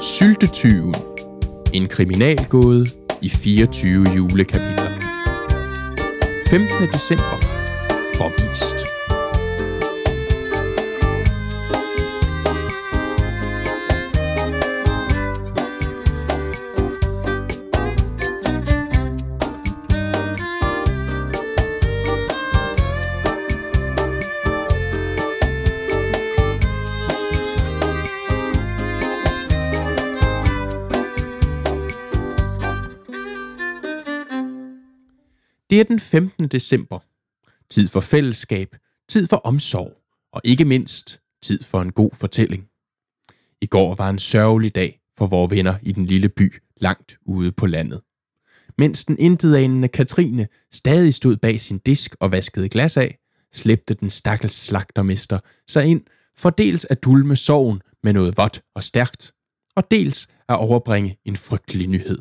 Syltetyven. En kriminalgåde i 24 julekapitler. 15. december. Forvist. Det er den 15. december. Tid for fællesskab, tid for omsorg, og ikke mindst tid for en god fortælling. I går var en sørgelig dag for vores venner i den lille by langt ude på landet. Mens den intetanende Katrine stadig stod bag sin disk og vaskede glas af, slæbte den stakkels slagtermester sig ind for dels at dulme sorgen med noget vådt og stærkt, og dels at overbringe en frygtelig nyhed.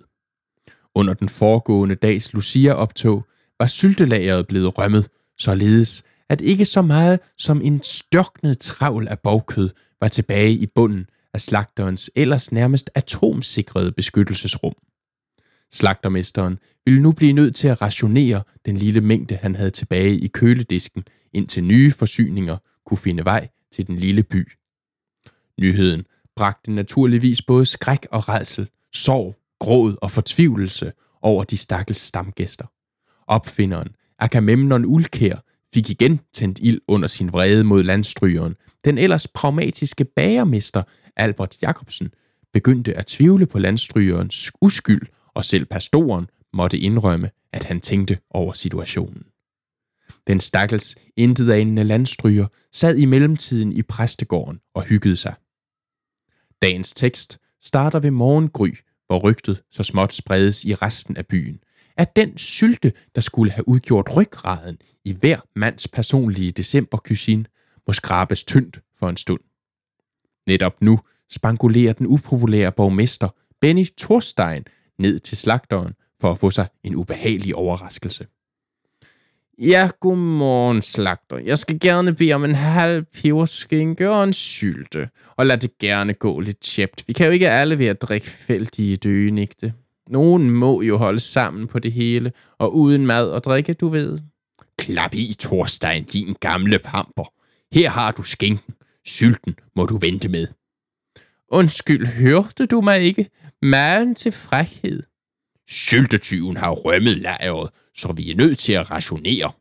Under den foregående dags Lucia-optog var syltelageret blevet rømmet, således at ikke så meget som en størknet travl af bogkød var tilbage i bunden af slagterens ellers nærmest atomsikrede beskyttelsesrum. Slagtermesteren ville nu blive nødt til at rationere den lille mængde, han havde tilbage i køledisken, indtil nye forsyninger kunne finde vej til den lille by. Nyheden bragte naturligvis både skræk og redsel, sorg, gråd og fortvivlelse over de stakkels stamgæster. Opfinderen, Agamemnon Ulkær, fik igen tændt ild under sin vrede mod landstrygeren. Den ellers pragmatiske bagermester, Albert Jacobsen, begyndte at tvivle på landstrygerens uskyld, og selv pastoren måtte indrømme, at han tænkte over situationen. Den stakkels intetanende landstryger sad i mellemtiden i præstegården og hyggede sig. Dagens tekst starter ved morgengry, hvor rygtet så småt spredes i resten af byen, at den sylte, der skulle have udgjort ryggraden i hver mands personlige decemberkysin, må skrabes tyndt for en stund. Netop nu spangulerer den upopulære borgmester Benny Thorstein ned til slagteren for at få sig en ubehagelig overraskelse. Ja, godmorgen, slagter. Jeg skal gerne bede om en halv peberskænke og en sylte. Og lad det gerne gå lidt tjept. Vi kan jo ikke alle være drikfældige døgenigte. Nogen må jo holde sammen på det hele, og uden mad og drikke, du ved. Klap i, Thorstein, din gamle pamper. Her har du skinken. Sylten må du vente med. Undskyld, hørte du mig ikke? Maden til frækhed. Syltetyven har rømmet lejret, så vi er nødt til at rationere.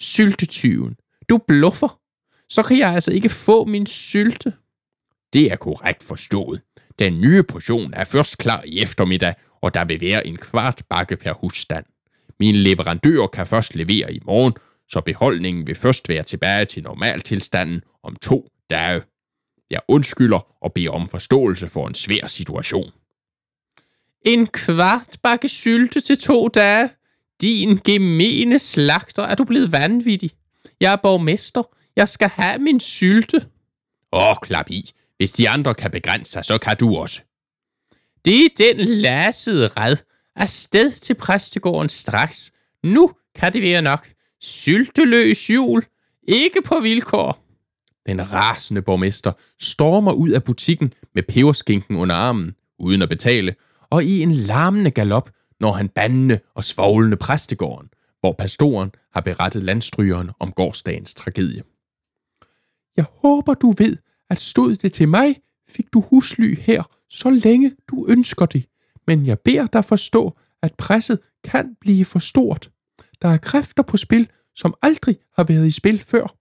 Syltetyven, du bluffer. Så kan jeg altså ikke få min sylte. Det er korrekt forstået. Den nye portion er først klar i eftermiddag, og der vil være en kvart bakke per husstand. Min leverandør kan først levere i morgen, så beholdningen vil først være tilbage til normaltilstanden om to dage. Jeg undskylder og beder om forståelse for en svær situation. En kvart bakke sylte til to dage? Din gemene slagter, er du blevet vanvittig? Jeg er borgmester. Jeg skal have min sylte. Åh, klap i. Hvis de andre kan begrænse sig, så kan du også. Det er den lassede red. Afsted til præstegården straks. Nu kan det være nok. Sylteløs jul. Ikke på vilkår. Den rasende borgmester stormer ud af butikken med peberskinken under armen, uden at betale, og i en larmende galop når han bandende og svoglende præstegården, hvor pastoren har berettet landstrygeren om gårdsdagens tragedie. Jeg håber, du ved, at stod det til mig, fik du husly her, så længe du ønsker det. Men jeg beder dig forstå, at presset kan blive for stort. Der er kræfter på spil, som aldrig har været i spil før.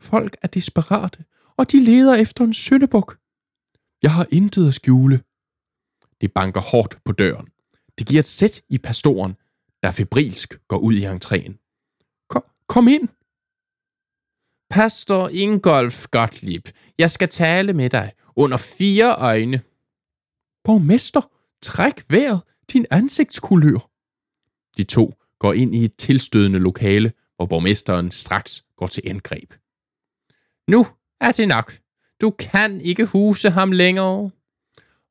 Folk er desperate, og de leder efter en syndebuk. Jeg har intet at skjule. Det banker hårdt på døren. Det giver et sæt i pastoren, der febrilsk går ud i entréen. Kom, kom ind! Pastor Ingolf Gottlieb, jeg skal tale med dig under fire øjne. Borgmester, træk vejret, din ansigtskulør. De to går ind i et tilstødende lokale, hvor borgmesteren straks går til angreb. Nu er det nok. Du kan ikke huse ham længere. Åh,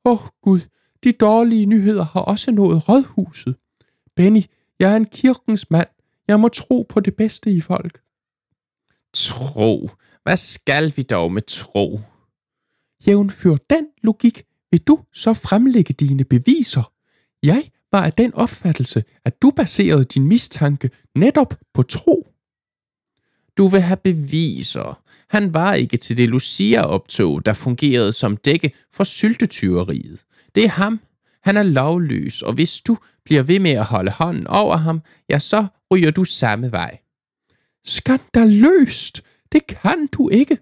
oh, Gud, de dårlige nyheder har også nået rådhuset. Benny, jeg er en kirkens mand. Jeg må tro på det bedste i folk. Tro? Hvad skal vi dog med tro? Jævnfør den logik vil du så fremlægge dine beviser? Jeg var af den opfattelse, at du baserede din mistanke netop på tro. Du vil have beviser. Han var ikke til det Lucia-optog, der fungerede som dække for syltetyveriet. Det er ham. Han er lovløs, og hvis du bliver ved med at holde hånden over ham, ja, så ryger du samme vej. Skandaløst! Det kan du ikke.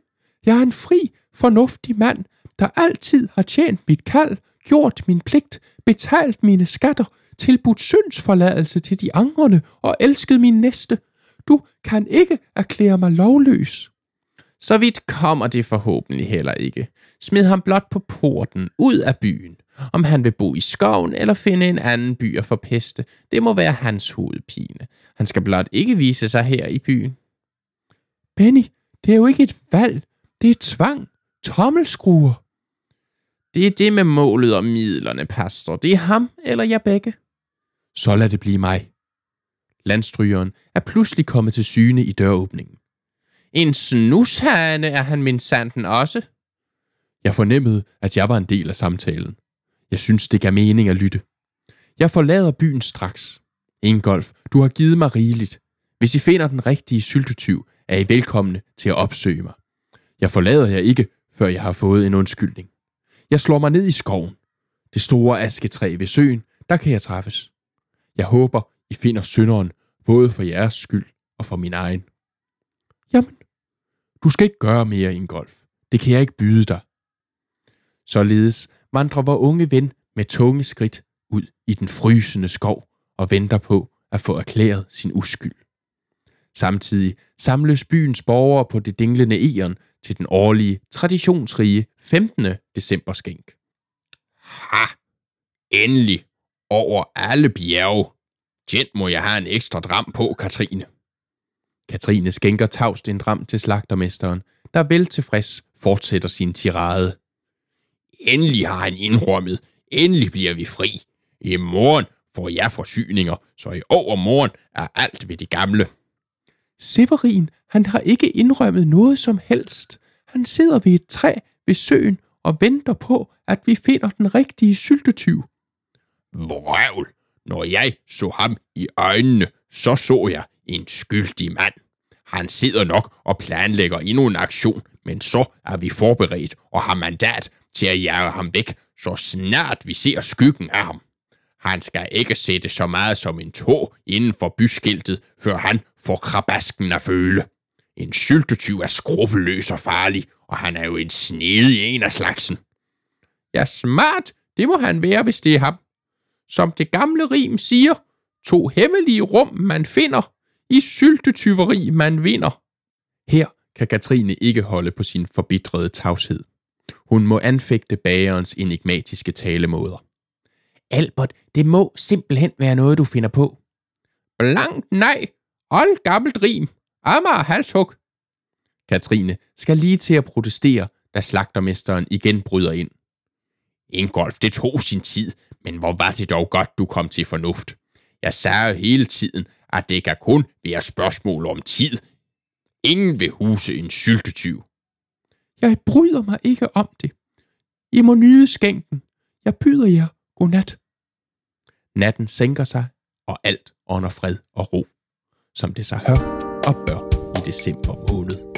Jeg er en fri, fornuftig mand, der altid har tjent mit kald, gjort min pligt, betalt mine skatter, tilbudt syndsforladelse til de angrende og elsket min næste. Du kan ikke erklære mig lovløs. Så vidt kommer det forhåbentlig heller ikke. Smid ham blot på porten, ud af byen. Om han vil bo i skoven eller finde en anden by at forpeste, det må være hans hovedpine. Han skal blot ikke vise sig her i byen. Benny, det er jo ikke et valg. Det er tvang. Tommelskruer. Det er det med målet og midlerne, pastor. Det er ham eller jeg begge. Så lad det blive mig. Landstrygeren er pludselig kommet til syne i døråbningen. En snushane er han min sanden også. Jeg fornemmede, at jeg var en del af samtalen. Jeg synes, det gav mening at lytte. Jeg forlader byen straks. Ingolf, du har givet mig rigeligt. Hvis I finder den rigtige syltetyv, er I velkomne til at opsøge mig. Jeg forlader jer ikke, før jeg har fået en undskyldning. Jeg slår mig ned i skoven. Det store asketræ ved søen, der kan jeg træffes. Jeg håber, I finder synderen, både for jeres skyld og for min egen. Jamen, du skal ikke gøre mere, Ingolf. Det kan jeg ikke byde dig. Således vandrer vor unge ven med tunge skridt ud i den frysende skov og venter på at få erklæret sin uskyld. Samtidig samles byens borgere på det dinglende eren til den årlige, traditionsrige 15. december skænk. Ha! Endelig! Over alle bjerge! Gent må jeg have en ekstra dram på, Katrine. Katrine skænker tavst en dram til slagtermesteren, der vel tilfreds fortsætter sin tirade. Endelig har han indrømmet. Endelig bliver vi fri. I morgen får jeg forsyninger, så i overmorgen er alt ved det gamle. Severin, han har ikke indrømmet noget som helst. Han sidder ved et træ ved søen og venter på, at vi finder den rigtige syltetyv. Vrøvl! Når jeg så ham i øjnene, så så jeg en skyldig mand. Han sidder nok og planlægger endnu en aktion, men så er vi forberedt og har mandat til at jage ham væk, så snart vi ser skyggen af ham. Han skal ikke sætte så meget som en tå inden for byskiltet, før han får krabasken at føle. En syltetyv er skrupelløs og farlig, og han er jo en snedig en af slagsen. Ja, smart, det må han være, hvis det er ham. Som det gamle rim siger, to hemmelige rum man finder, i syltetyveri man vinder. Her kan Katrine ikke holde på sin forbitrede tavshed. Hun må anfægte bagerens enigmatiske talemåder. Albert, det må simpelthen være noget, du finder på. Blankt nej. Hold gammelt rim. Amager halshug. Katrine skal lige til at protestere, da slagtermesteren igen bryder ind. Ingolf, det tog sin tid, men hvor var det dog godt, du kom til fornuft. Jeg sagde hele tiden, at det kan kun være spørgsmål om tid. Ingen vil huse en syltetyv. Jeg bryder mig ikke om det. I må nyde skænken. Jeg byder jer godnat. Natten sænker sig, og alt under fred og ro, som det sig hør og bør i december måned.